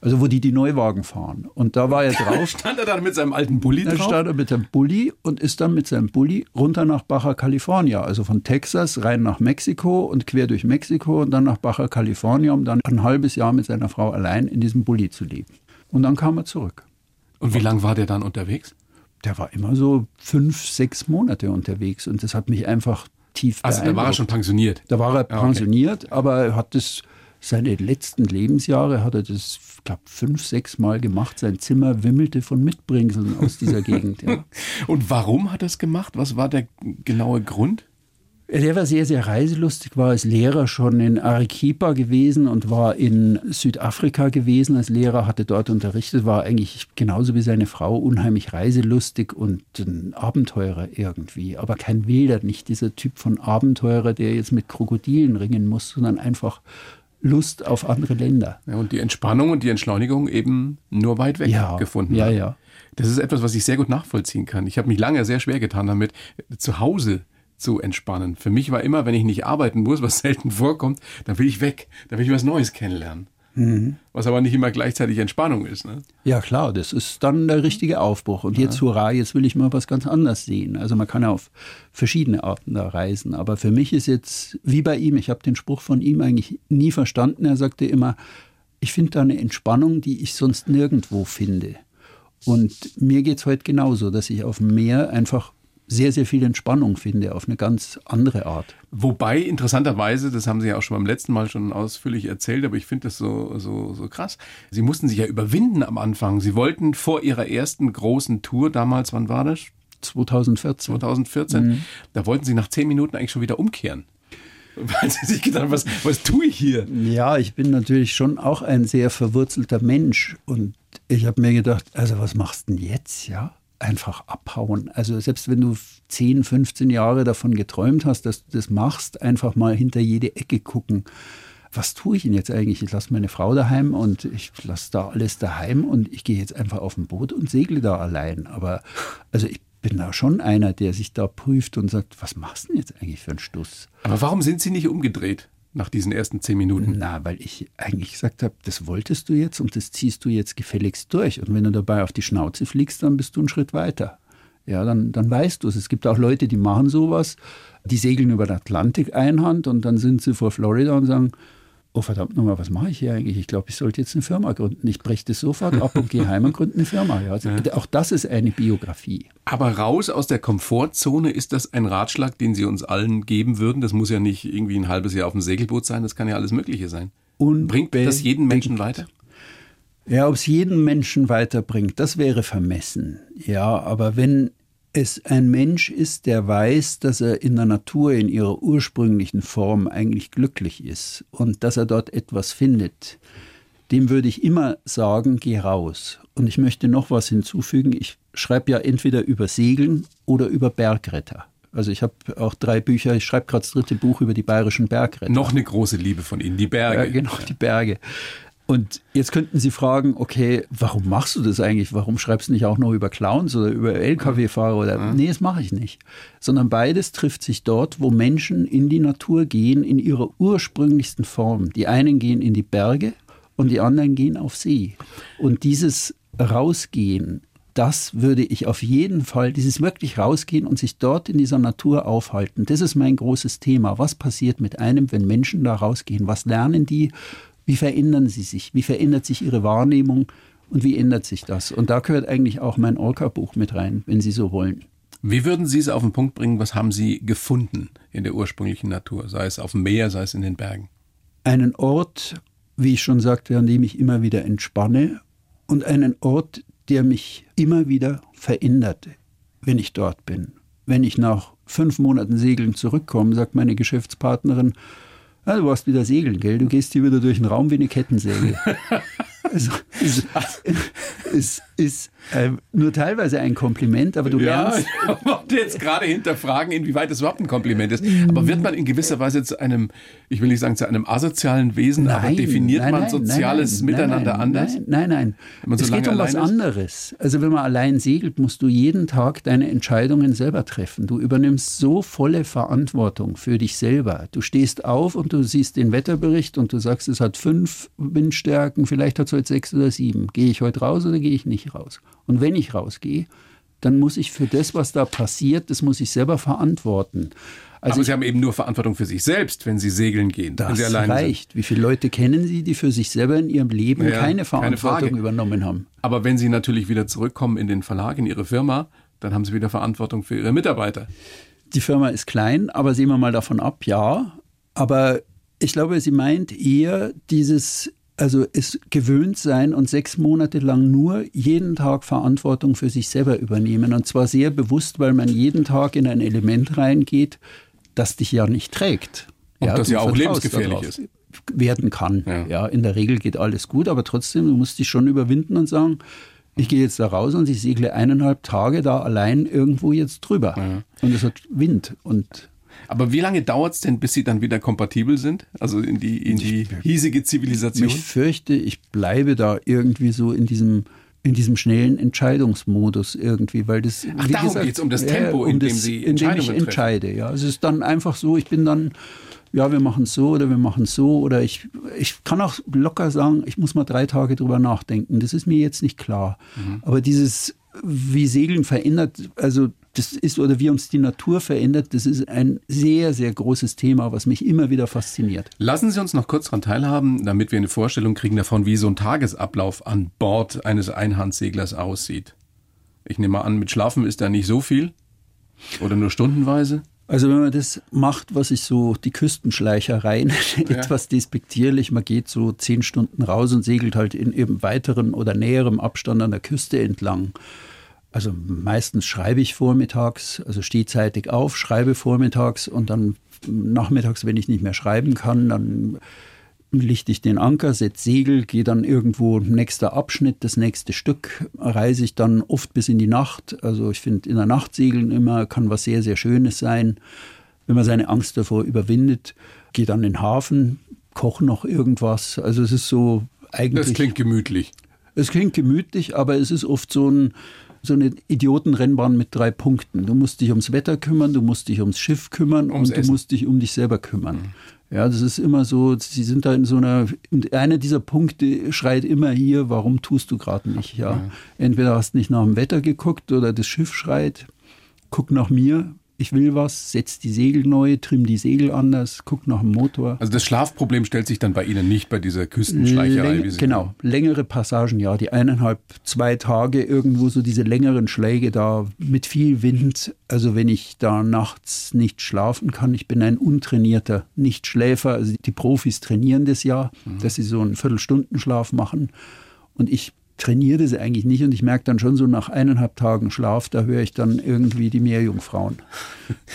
Also wo die die Neuwagen fahren. Und da war er drauf. stand er dann mit seinem alten Bulli drauf? Da stand er mit dem Bulli und ist dann mit seinem Bulli runter nach Baja California. Also von Texas rein nach Mexiko und quer durch Mexiko und dann nach Baja California, um dann ein halbes Jahr mit seiner Frau allein in diesem Bulli zu leben. Und dann kam er zurück. Und wie lange war der dann unterwegs? Der war immer so fünf, sechs Monate unterwegs und das hat mich einfach tief Also da war er schon pensioniert? Da war er pensioniert, okay. aber er hat das, seine letzten Lebensjahre hat er das, ich glaube, fünf, sechs Mal gemacht. Sein Zimmer wimmelte von Mitbringseln aus dieser Gegend. Ja. Und warum hat er es gemacht? Was war der genaue Grund? Der war sehr, sehr reiselustig, war als Lehrer schon in Arequipa gewesen und war in Südafrika gewesen als Lehrer, hatte dort unterrichtet, war eigentlich genauso wie seine Frau unheimlich reiselustig und ein Abenteurer irgendwie. Aber kein Wilder, nicht dieser Typ von Abenteurer, der jetzt mit Krokodilen ringen muss, sondern einfach Lust auf andere Länder. Ja, und die Entspannung und die Entschleunigung eben nur weit weg ja, gefunden. Ja, ja. Das ist etwas, was ich sehr gut nachvollziehen kann. Ich habe mich lange sehr schwer getan damit, zu Hause zu entspannen. Für mich war immer, wenn ich nicht arbeiten muss, was selten vorkommt, dann will ich weg, dann will ich was Neues kennenlernen. Mhm. Was aber nicht immer gleichzeitig Entspannung ist. Ne? Ja klar, das ist dann der richtige Aufbruch. Und ja. jetzt, hurra, jetzt will ich mal was ganz anderes sehen. Also man kann ja auf verschiedene Arten da reisen. Aber für mich ist jetzt, wie bei ihm, ich habe den Spruch von ihm eigentlich nie verstanden. Er sagte immer, ich finde da eine Entspannung, die ich sonst nirgendwo finde. Und mir geht es heute genauso, dass ich auf dem Meer einfach sehr, sehr viel Entspannung finde, auf eine ganz andere Art. Wobei, interessanterweise, das haben Sie ja auch schon beim letzten Mal schon ausführlich erzählt, aber ich finde das so, so, so krass. Sie mussten sich ja überwinden am Anfang. Sie wollten vor Ihrer ersten großen Tour damals, wann war das? 2014. 2014. Mhm. Da wollten Sie nach zehn Minuten eigentlich schon wieder umkehren. Weil sie sich gedacht haben, was, was tue ich hier? Ja, ich bin natürlich schon auch ein sehr verwurzelter Mensch. Und ich habe mir gedacht, also was machst du denn jetzt, ja? Einfach abhauen. Also selbst wenn du 10, 15 Jahre davon geträumt hast, dass du das machst, einfach mal hinter jede Ecke gucken. Was tue ich denn jetzt eigentlich? Ich lasse meine Frau daheim und ich lasse da alles daheim und ich gehe jetzt einfach auf ein Boot und segle da allein. Aber also ich bin da schon einer, der sich da prüft und sagt, was machst du denn jetzt eigentlich für einen Stuss? Aber warum sind Sie nicht umgedreht? Nach diesen ersten zehn Minuten? Na, weil ich eigentlich gesagt habe, das wolltest du jetzt und das ziehst du jetzt gefälligst durch. Und wenn du dabei auf die Schnauze fliegst, dann bist du einen Schritt weiter. Ja, dann, dann weißt du es. Es gibt auch Leute, die machen sowas, die segeln über den Atlantik einhand und dann sind sie vor Florida und sagen, oh verdammt nochmal, was mache ich hier eigentlich? Ich glaube, ich sollte jetzt eine Firma gründen. Ich breche das sofort ab und gehe heim und gründe eine Firma. Ja, also ja. Auch das ist eine Biografie. Aber raus aus der Komfortzone, ist das ein Ratschlag, den Sie uns allen geben würden? Das muss ja nicht irgendwie ein halbes Jahr auf dem Segelboot sein, das kann ja alles Mögliche sein. Und Bringt das jeden Menschen weiter? Ja, ob es jeden Menschen weiterbringt, das wäre vermessen. Ja, aber wenn es ein Mensch ist, der weiß, dass er in der Natur in ihrer ursprünglichen Form eigentlich glücklich ist und dass er dort etwas findet, dem würde ich immer sagen, geh raus. Und ich möchte noch was hinzufügen. Ich schreibe ja entweder über Segeln oder über Bergretter. Also ich habe auch drei Bücher, ich schreibe gerade das dritte Buch über die bayerischen Bergretter. Noch eine große Liebe von Ihnen, die Berge. Ja, genau, die Berge. Und jetzt könnten Sie fragen, okay, warum machst du das eigentlich? Warum schreibst du nicht auch noch über Clowns oder über Lkw-Fahrer oder? Ja. Nee, das mache ich nicht. Sondern beides trifft sich dort, wo Menschen in die Natur gehen, in ihrer ursprünglichsten Form. Die einen gehen in die Berge und die anderen gehen auf See. Und dieses Rausgehen, das würde ich auf jeden Fall, dieses wirklich rausgehen und sich dort in dieser Natur aufhalten, das ist mein großes Thema. Was passiert mit einem, wenn Menschen da rausgehen? Was lernen die? Wie verändern sie sich? Wie verändert sich ihre Wahrnehmung? Und wie ändert sich das? Und da gehört eigentlich auch mein Orca-Buch mit rein, wenn Sie so wollen. Wie würden Sie es auf den Punkt bringen? Was haben Sie gefunden in der ursprünglichen Natur? Sei es auf dem Meer, sei es in den Bergen? Einen Ort, wie ich schon sagte, an dem ich immer wieder entspanne und einen Ort, der mich immer wieder verändert, wenn ich dort bin. Wenn ich nach fünf Monaten Segeln zurückkomme, sagt meine Geschäftspartnerin, ah, du warst wieder segeln, gell? Du gehst hier wieder durch den Raum wie eine Kettensäge. also, ist, ist, ist äh, nur teilweise ein Kompliment, aber du ja, lernst. Ich wollte jetzt gerade hinterfragen, inwieweit das überhaupt ein Kompliment ist. Aber wird man in gewisser Weise zu einem, ich will nicht sagen zu einem asozialen Wesen, nein, aber definiert nein, man soziales nein, Miteinander anders? Nein, nein, nein. So es geht um was anderes. Also wenn man allein segelt, musst du jeden Tag deine Entscheidungen selber treffen. Du übernimmst so volle Verantwortung für dich selber. Du stehst auf und du siehst den Wetterbericht und du sagst, es hat fünf Windstärken, vielleicht hat es heute sechs oder sieben. Gehe ich heute raus oder gehe ich nicht raus? Und wenn ich rausgehe, dann muss ich für das, was da passiert, das muss ich selber verantworten. Also Aber Sie haben eben nur Verantwortung für sich selbst, wenn Sie segeln gehen. Das reicht. Sind. Wie viele Leute kennen Sie, die für sich selber in ihrem Leben ja, keine Verantwortung keine übernommen haben? Aber wenn Sie natürlich wieder zurückkommen in den Verlag, in Ihre Firma, dann haben Sie wieder Verantwortung für Ihre Mitarbeiter. Die Firma ist klein, aber sehen wir mal davon ab, ja. Aber ich glaube, sie meint eher dieses also es gewöhnt sein und sechs Monate lang nur jeden Tag Verantwortung für sich selber übernehmen. Und zwar sehr bewusst, weil man jeden Tag in ein Element reingeht, das dich ja nicht trägt. Und ja, das ja auch lebensgefährlich ist. Werden kann. Ja. ja, in der Regel geht alles gut, aber trotzdem, du musst dich schon überwinden und sagen, ich gehe jetzt da raus und ich segle eineinhalb Tage da allein irgendwo jetzt drüber. Ja. Und es hat Wind und aber wie lange dauert es denn, bis Sie dann wieder kompatibel sind? Also in die, in die hiesige Zivilisation? Ich fürchte, ich bleibe da irgendwie so in diesem in diesem schnellen Entscheidungsmodus irgendwie, weil das Ach, darum geht es um das Tempo, äh, um in dem das, Sie in dem ich entscheide. Ja, es ist dann einfach so, ich bin dann ja, wir machen es so oder wir machen es so oder ich, ich kann auch locker sagen, ich muss mal drei Tage drüber nachdenken. Das ist mir jetzt nicht klar. Mhm. Aber dieses, wie Segeln verändert, also das ist oder wie uns die Natur verändert, das ist ein sehr, sehr großes Thema, was mich immer wieder fasziniert. Lassen Sie uns noch kurz daran teilhaben, damit wir eine Vorstellung kriegen davon, wie so ein Tagesablauf an Bord eines Einhandseglers aussieht. Ich nehme mal an, mit Schlafen ist da nicht so viel oder nur stundenweise? Also wenn man das macht, was ich so die Küstenschleichereien ja. etwas despektierlich, man geht so zehn Stunden raus und segelt halt in eben weiteren oder näherem Abstand an der Küste entlang. Also meistens schreibe ich vormittags, also stehe zeitig auf, schreibe vormittags und dann nachmittags, wenn ich nicht mehr schreiben kann, dann lichte ich den Anker, setze Segel, gehe dann irgendwo nächster Abschnitt, das nächste Stück, reise ich dann oft bis in die Nacht. Also ich finde in der Nacht segeln immer kann was sehr, sehr Schönes sein, wenn man seine Angst davor überwindet. Gehe dann in den Hafen, koche noch irgendwas. Also es ist so eigentlich. Das klingt gemütlich. Es klingt gemütlich, aber es ist oft so ein so eine Idiotenrennbahn mit drei Punkten. Du musst dich ums Wetter kümmern, du musst dich ums Schiff kümmern ums und Essen. du musst dich um dich selber kümmern. Mhm. Ja, das ist immer so, sie sind da in so einer, einer dieser Punkte schreit immer hier, warum tust du gerade nicht? Ja. ja. Entweder hast du nicht nach dem Wetter geguckt oder das Schiff schreit, guck nach mir, ich will was, setz die Segel neu, trimm die Segel anders, guck nach dem Motor. Also das Schlafproblem stellt sich dann bei Ihnen nicht bei dieser Küstenschleicherei? Läng, genau, längere Passagen, ja, die eineinhalb, zwei Tage irgendwo so diese längeren Schläge da mit viel Wind. Also wenn ich da nachts nicht schlafen kann, ich bin ein untrainierter Nichtschläfer. Also die Profis trainieren das ja, mhm. dass sie so einen Viertelstundenschlaf machen. Und ich trainiere das eigentlich nicht und ich merke dann schon so nach eineinhalb Tagen Schlaf, da höre ich dann irgendwie die Meerjungfrauen.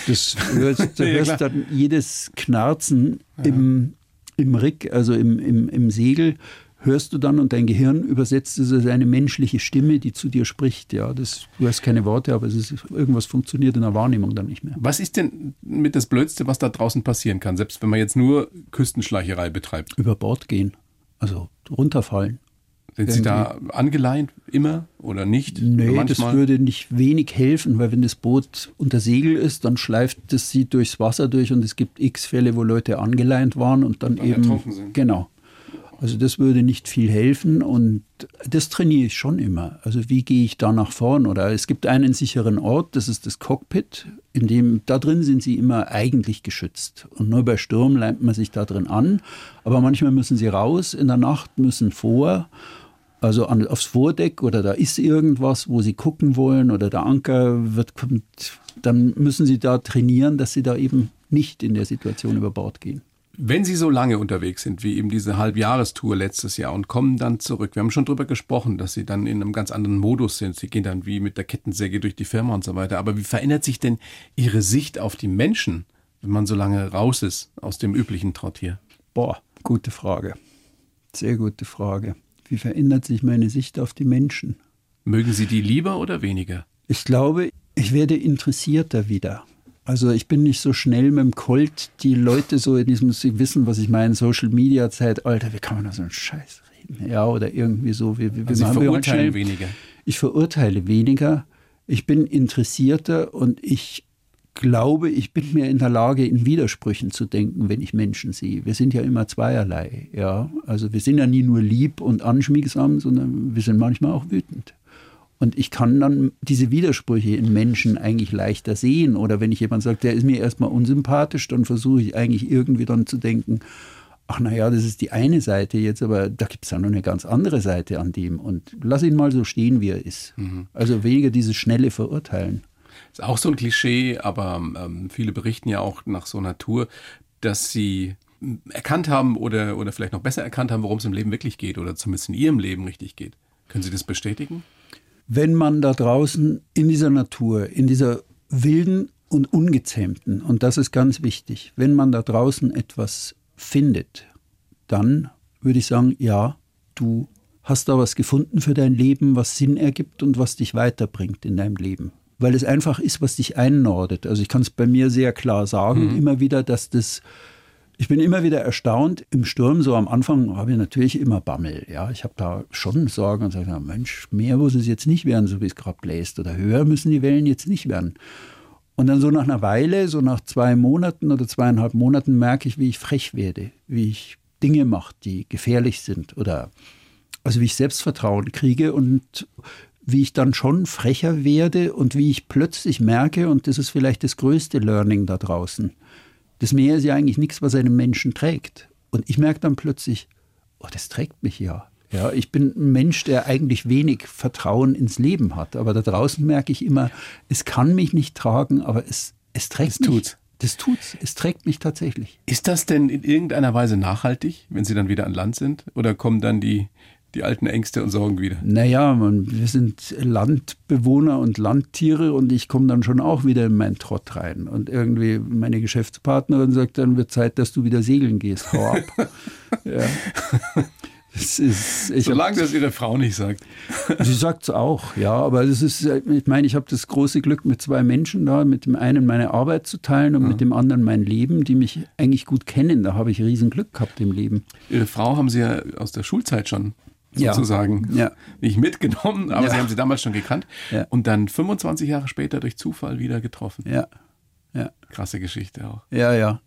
Das hörst, da hörst dann jedes Knarzen im, im Rick, also im, im, im Segel, hörst du dann und dein Gehirn übersetzt es als eine menschliche Stimme, die zu dir spricht. Ja, das, du hast keine Worte, aber es ist, irgendwas funktioniert in der Wahrnehmung dann nicht mehr. Was ist denn mit das Blödste, was da draußen passieren kann, selbst wenn man jetzt nur Küstenschleicherei betreibt? Über Bord gehen, also runterfallen. Sind Sie da angeleint immer oder nicht? Nee, oder das würde nicht wenig helfen, weil wenn das Boot unter Segel ist, dann schleift das sie durchs Wasser durch und es gibt x Fälle, wo Leute angeleint waren und dann, Dann eben ertrunken sind. genau. Also das würde nicht viel helfen und das trainiere ich schon immer. Also wie gehe ich da nach vorn? Oder es gibt einen sicheren Ort, das ist das Cockpit, in dem da drin sind sie immer eigentlich geschützt. Und nur bei Sturm leimt man sich da drin an. Aber manchmal müssen sie raus in der Nacht, müssen vor, also an, aufs Vordeck oder da ist irgendwas, wo sie gucken wollen oder der Anker wird kommt, dann müssen sie da trainieren, dass sie da eben nicht in der Situation über Bord gehen. Wenn Sie so lange unterwegs sind, wie eben diese Halbjahrestour letztes Jahr und kommen dann zurück, wir haben schon drüber gesprochen, dass Sie dann in einem ganz anderen Modus sind. Sie gehen dann wie mit der Kettensäge durch die Firma und so weiter. Aber wie verändert sich denn Ihre Sicht auf die Menschen, wenn man so lange raus ist aus dem üblichen Trott hier? Boah, gute Frage. Sehr gute Frage. Wie verändert sich meine Sicht auf die Menschen? Mögen Sie die lieber oder weniger? Ich glaube, ich werde interessierter wieder. Also ich bin nicht so schnell mit dem Colt, die Leute so in diesem, sie wissen, was ich meine, Social Media Zeitalter, wie kann man da so einen Scheiß reden? Ja, oder irgendwie so. Wie, wie, Also wir verurteilen schnell- weniger. Ich verurteile weniger. Ich bin interessierter und ich glaube, ich bin mir in der Lage, in Widersprüchen zu denken, wenn ich Menschen sehe. Wir sind ja immer zweierlei. Ja? Also wir sind ja nie nur lieb und anschmiegsam, sondern wir sind manchmal auch wütend. Und ich kann dann diese Widersprüche in Menschen eigentlich leichter sehen. Oder wenn ich jemand sagt, der ist mir erstmal unsympathisch, dann versuche ich eigentlich irgendwie dann zu denken, ach naja, das ist die eine Seite jetzt, aber da gibt es ja noch eine ganz andere Seite an dem. Und lass ihn mal so stehen, wie er ist. Also weniger dieses schnelle Verurteilen. Ist auch so ein Klischee, aber ähm, viele berichten ja auch nach so einer Tour, dass sie erkannt haben oder, oder vielleicht noch besser erkannt haben, worum es im Leben wirklich geht oder zumindest in ihrem Leben richtig geht. Können Sie das bestätigen? wenn man da draußen in dieser Natur, in dieser wilden und ungezähmten, und das ist ganz wichtig, wenn man da draußen etwas findet, dann würde ich sagen, ja, du hast da was gefunden für dein Leben, was Sinn ergibt und was dich weiterbringt in deinem Leben. Weil es einfach ist, was dich einnordet. Also ich kann es bei mir sehr klar sagen, immer wieder, dass das ich bin immer wieder erstaunt im Sturm. So am Anfang habe ich natürlich immer Bammel. Ja, ich habe da schon Sorgen und sage, Mensch, mehr muss es jetzt nicht werden, so wie es gerade bläst. Oder höher müssen die Wellen jetzt nicht werden. Und dann so nach einer Weile, so nach zwei Monaten oder zweieinhalb Monaten, merke ich, wie ich frech werde, wie ich Dinge mache, die gefährlich sind oder also wie ich Selbstvertrauen kriege und wie ich dann schon frecher werde und wie ich plötzlich merke, und das ist vielleicht das größte Learning da draußen, das Meer ist ja eigentlich nichts, was einen Menschen trägt. Und ich merke dann plötzlich, oh, das trägt mich ja. Ja, ich bin ein Mensch, der eigentlich wenig Vertrauen ins Leben hat. Aber da draußen merke ich immer, es kann mich nicht tragen, aber es, es trägt Es mich. tut's. Das tut's. Es trägt mich tatsächlich. Ist das denn in irgendeiner Weise nachhaltig, wenn Sie dann wieder an Land sind? Oder kommen dann die, die alten Ängste und Sorgen wieder? Naja, man, wir sind Landbewohner und Landtiere und ich komme dann schon auch wieder in meinen Trott rein. Und irgendwie meine Geschäftspartnerin sagt, dann wird Zeit, dass du wieder segeln gehst. Hau ab. ja. Das ist, ich hab- Solange das Ihre Frau nicht sagt. Sie sagt es auch, ja, aber das ist, ich meine, ich habe das große Glück, mit zwei Menschen da, mit dem einen meine Arbeit zu teilen und mit dem anderen mein Leben, die mich eigentlich gut kennen. Da habe ich riesen Glück gehabt im Leben. Ihre Frau haben Sie ja aus der Schulzeit schon Ja. Sozusagen Ja. nicht mitgenommen, aber Ja. Sie haben sie damals schon gekannt Ja. und dann 25 Jahre später durch Zufall wieder getroffen. Ja, ja, Krasse Geschichte auch. ja, ja.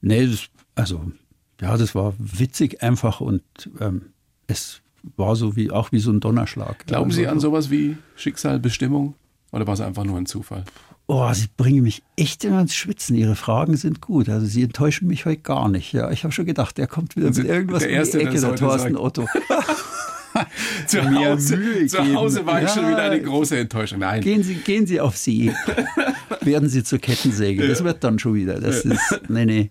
Nee, das, also, ja, das war witzig einfach und ähm, es war so wie, auch wie so ein Donnerschlag. Glauben also, Sie an sowas wie Schicksal, Bestimmung oder war es einfach nur ein Zufall? Oh, Sie bringen mich echt immer ins Schwitzen. Ihre Fragen sind gut. Also Sie enttäuschen mich heute gar nicht. Ja, ich habe schon gedacht, der kommt wieder Sie mit irgendwas der um Erste, die der Ecke, der heute Thorsten. Otto. Zu Mir Hause, Mühe zu geben. Hause war ich schon Ja. wieder eine große Enttäuschung. Nein, Gehen Sie, gehen Sie auf See. Werden Sie zur Kettensäge. Das wird dann schon wieder. Das ist, nee, nee.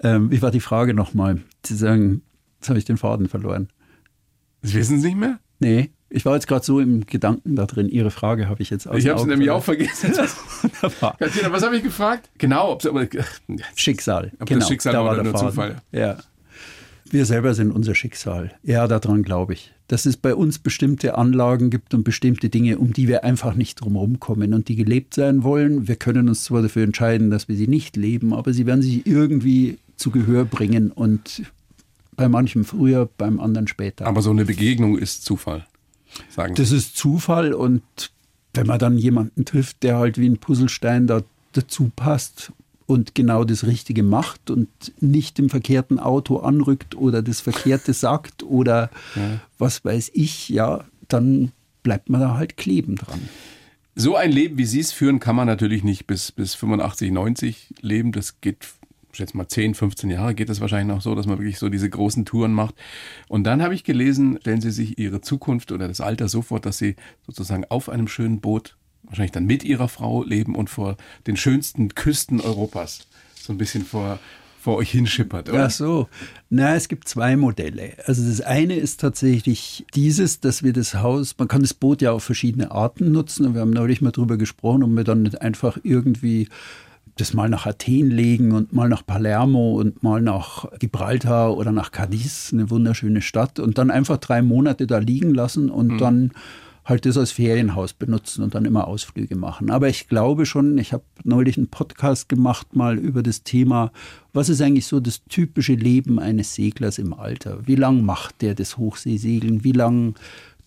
Ähm, wie war die Frage nochmal? Sie sagen, jetzt habe ich den Faden verloren. das wissen Sie nicht mehr? Nee, ich war jetzt gerade so im Gedanken da drin. Ihre Frage habe ich jetzt aus Ich habe es Augen nämlich auch vergessen. Katina, was habe ich gefragt? Genau, ob aber Schicksal. Ob das genau, Schicksal da war war oder der nur Faden. Zufall. Ja. Wir selber sind unser Schicksal. Ja, daran glaube ich. Dass es bei uns bestimmte Anlagen gibt und bestimmte Dinge, um die wir einfach nicht drumherum kommen und die gelebt sein wollen. Wir können uns zwar dafür entscheiden, dass wir sie nicht leben, aber sie werden sich irgendwie zu Gehör bringen und bei manchem früher, beim anderen später. Aber so eine Begegnung ist Zufall, sagen Sie. Das ist Zufall und wenn man dann jemanden trifft, der halt wie ein Puzzlestein da dazu passt und genau das Richtige macht und nicht im verkehrten Auto anrückt oder das Verkehrte sagt oder ja. was weiß ich, ja, dann bleibt man da halt kleben dran. So ein Leben, wie Sie es führen, kann man natürlich nicht bis, bis 85, 90 leben. Das geht, ich schätze mal 10, 15 Jahre geht das wahrscheinlich noch so, dass man wirklich so diese großen Touren macht. Und dann habe ich gelesen, stellen Sie sich Ihre Zukunft oder das Alter so vor, dass Sie sozusagen auf einem schönen Boot wahrscheinlich dann mit ihrer Frau leben und vor den schönsten Küsten Europas so ein bisschen vor, vor euch hinschippert, oder? Ach so. Na, es gibt zwei Modelle. Also das eine ist tatsächlich dieses, dass wir das Haus, man kann das Boot ja auf verschiedene Arten nutzen und wir haben neulich mal drüber gesprochen, ob wir dann nicht einfach irgendwie das mal nach Athen legen und mal nach Palermo und mal nach Gibraltar oder nach Cadiz, eine wunderschöne Stadt, und dann einfach drei Monate da liegen lassen und mhm. dann halt das als Ferienhaus benutzen und dann immer Ausflüge machen. Aber ich glaube schon, ich habe neulich einen Podcast gemacht mal über das Thema, was ist eigentlich so das typische Leben eines Seglers im Alter? Wie lang macht der das Hochseesegeln? Wie lang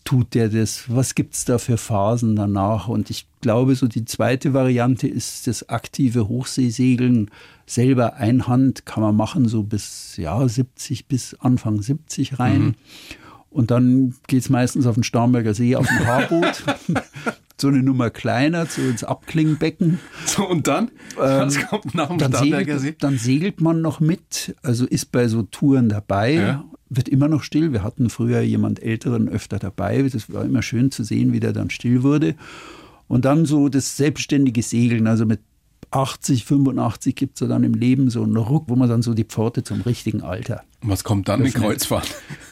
tut der das? Was gibt es da für Phasen danach? Und ich glaube, so die zweite Variante ist das aktive Hochseesegeln selber einhand kann man machen, so bis ja 70 bis Anfang 70 rein. Mhm. Und dann geht es meistens auf den Starnberger See auf dem Haarboot. so eine Nummer kleiner, so ins Abklingbecken. So, und dann? Was ähm, kommt nach dem dann Starnberger segelt, See? Dann segelt man noch mit, also ist bei so Touren dabei. Ja. Wird immer noch still. Wir hatten früher jemand Älteren öfter dabei. Das war immer schön zu sehen, wie der dann still wurde. Und dann so das selbstständige Segeln, also mit 80, 85 gibt es ja dann im Leben so einen Ruck, wo man dann so die Pforte zum richtigen Alter. Was kommt dann mit Kreuzfahrt?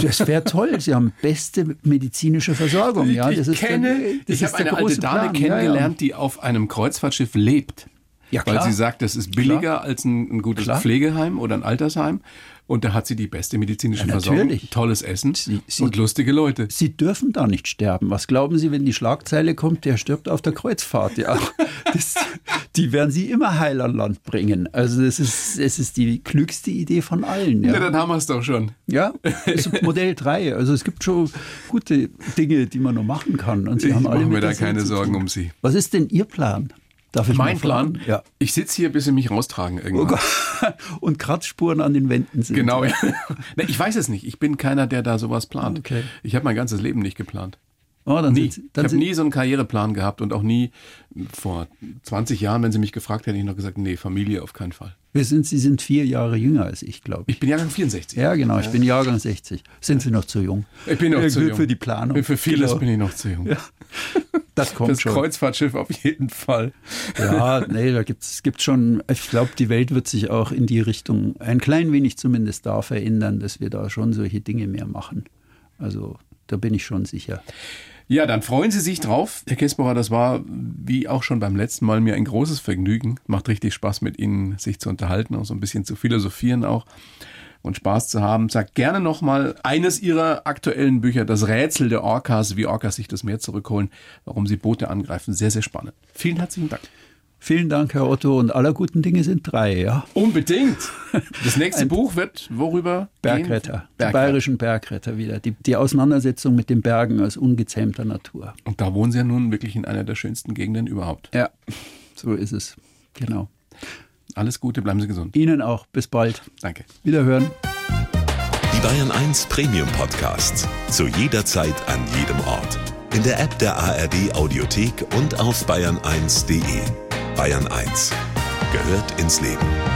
Das wäre toll. Sie haben beste medizinische Versorgung. Ja, das ich kenne, dann, das ich habe eine alte Dame Plan. kennengelernt, ja, ja. die auf einem Kreuzfahrtschiff lebt. Ja. Weil sie sagt, das ist billiger klar. als ein, ein gutes klar. Pflegeheim oder ein Altersheim. Und da hat sie die beste medizinische ja, Versorgung, tolles Essen sie, sie, und lustige Leute. Sie dürfen da nicht sterben. Was glauben Sie, wenn die Schlagzeile kommt, der stirbt auf der Kreuzfahrt? Ja, das, die werden Sie immer heil an Land bringen. Also das ist, es ist die klügste Idee von allen. Ja, ja dann haben wir es doch schon. Ja, ist Modell 3. Also es gibt schon gute Dinge, die man noch machen kann. Und Sie ich haben alle mir da keine Sorgen um Sie. Was ist denn Ihr Plan? Darf ich mein Plan? Ja. Ich sitze hier, bis sie mich raustragen irgendwann. Oh und Kratzspuren an den Wänden sind. Genau. Ja. ich weiß es nicht. Ich bin keiner, der da sowas plant. Okay. Ich habe mein ganzes Leben nicht geplant. Oh, dann nie. Sind, dann ich habe nie so einen Karriereplan gehabt und auch nie vor 20 Jahren, wenn Sie mich gefragt hätten, ich noch gesagt, nee, Familie auf keinen Fall. Wir sind, Sie sind vier Jahre jünger als ich, glaube ich. Ich bin Jahrgang 64. Ja, genau, ich bin Jahrgang 60. Sind Sie noch zu jung? Ich bin noch ja, zu jung. Für die Planung. Für vieles genau. bin ich noch zu jung. Ja. Das kommt das schon. Das Kreuzfahrtschiff auf jeden Fall. Ja, nee, da gibt es gibt schon, ich glaube, die Welt wird sich auch in die Richtung ein klein wenig zumindest da verändern, dass wir da schon solche Dinge mehr machen. Also da bin ich schon sicher. Ja, dann freuen Sie sich drauf. Herr Kesperer, das war wie auch schon beim letzten Mal mir ein großes Vergnügen. Macht richtig Spaß mit Ihnen, sich zu unterhalten und so ein bisschen zu philosophieren auch und Spaß zu haben. Sagt gerne nochmal eines Ihrer aktuellen Bücher, Das Rätsel der Orcas, wie Orcas sich das Meer zurückholen, warum sie Boote angreifen. Sehr, sehr spannend. Vielen herzlichen Dank. Vielen Dank, Herr Otto. Und aller guten Dinge sind drei, ja? Unbedingt. Das nächste Buch wird worüber? Bergretter. Bergretter. Die bayerischen Bergretter wieder. Die, die Auseinandersetzung mit den Bergen als ungezähmter Natur. Und da wohnen Sie ja nun wirklich in einer der schönsten Gegenden überhaupt. Ja, so ist es. Genau. Alles Gute, bleiben Sie gesund. Ihnen auch. Bis bald. Danke. Wiederhören. Die Bayern 1 Premium Podcasts. Zu jeder Zeit, an jedem Ort. In der App der ARD Audiothek und auf bayern1.de. Bayern 1 gehört ins Leben.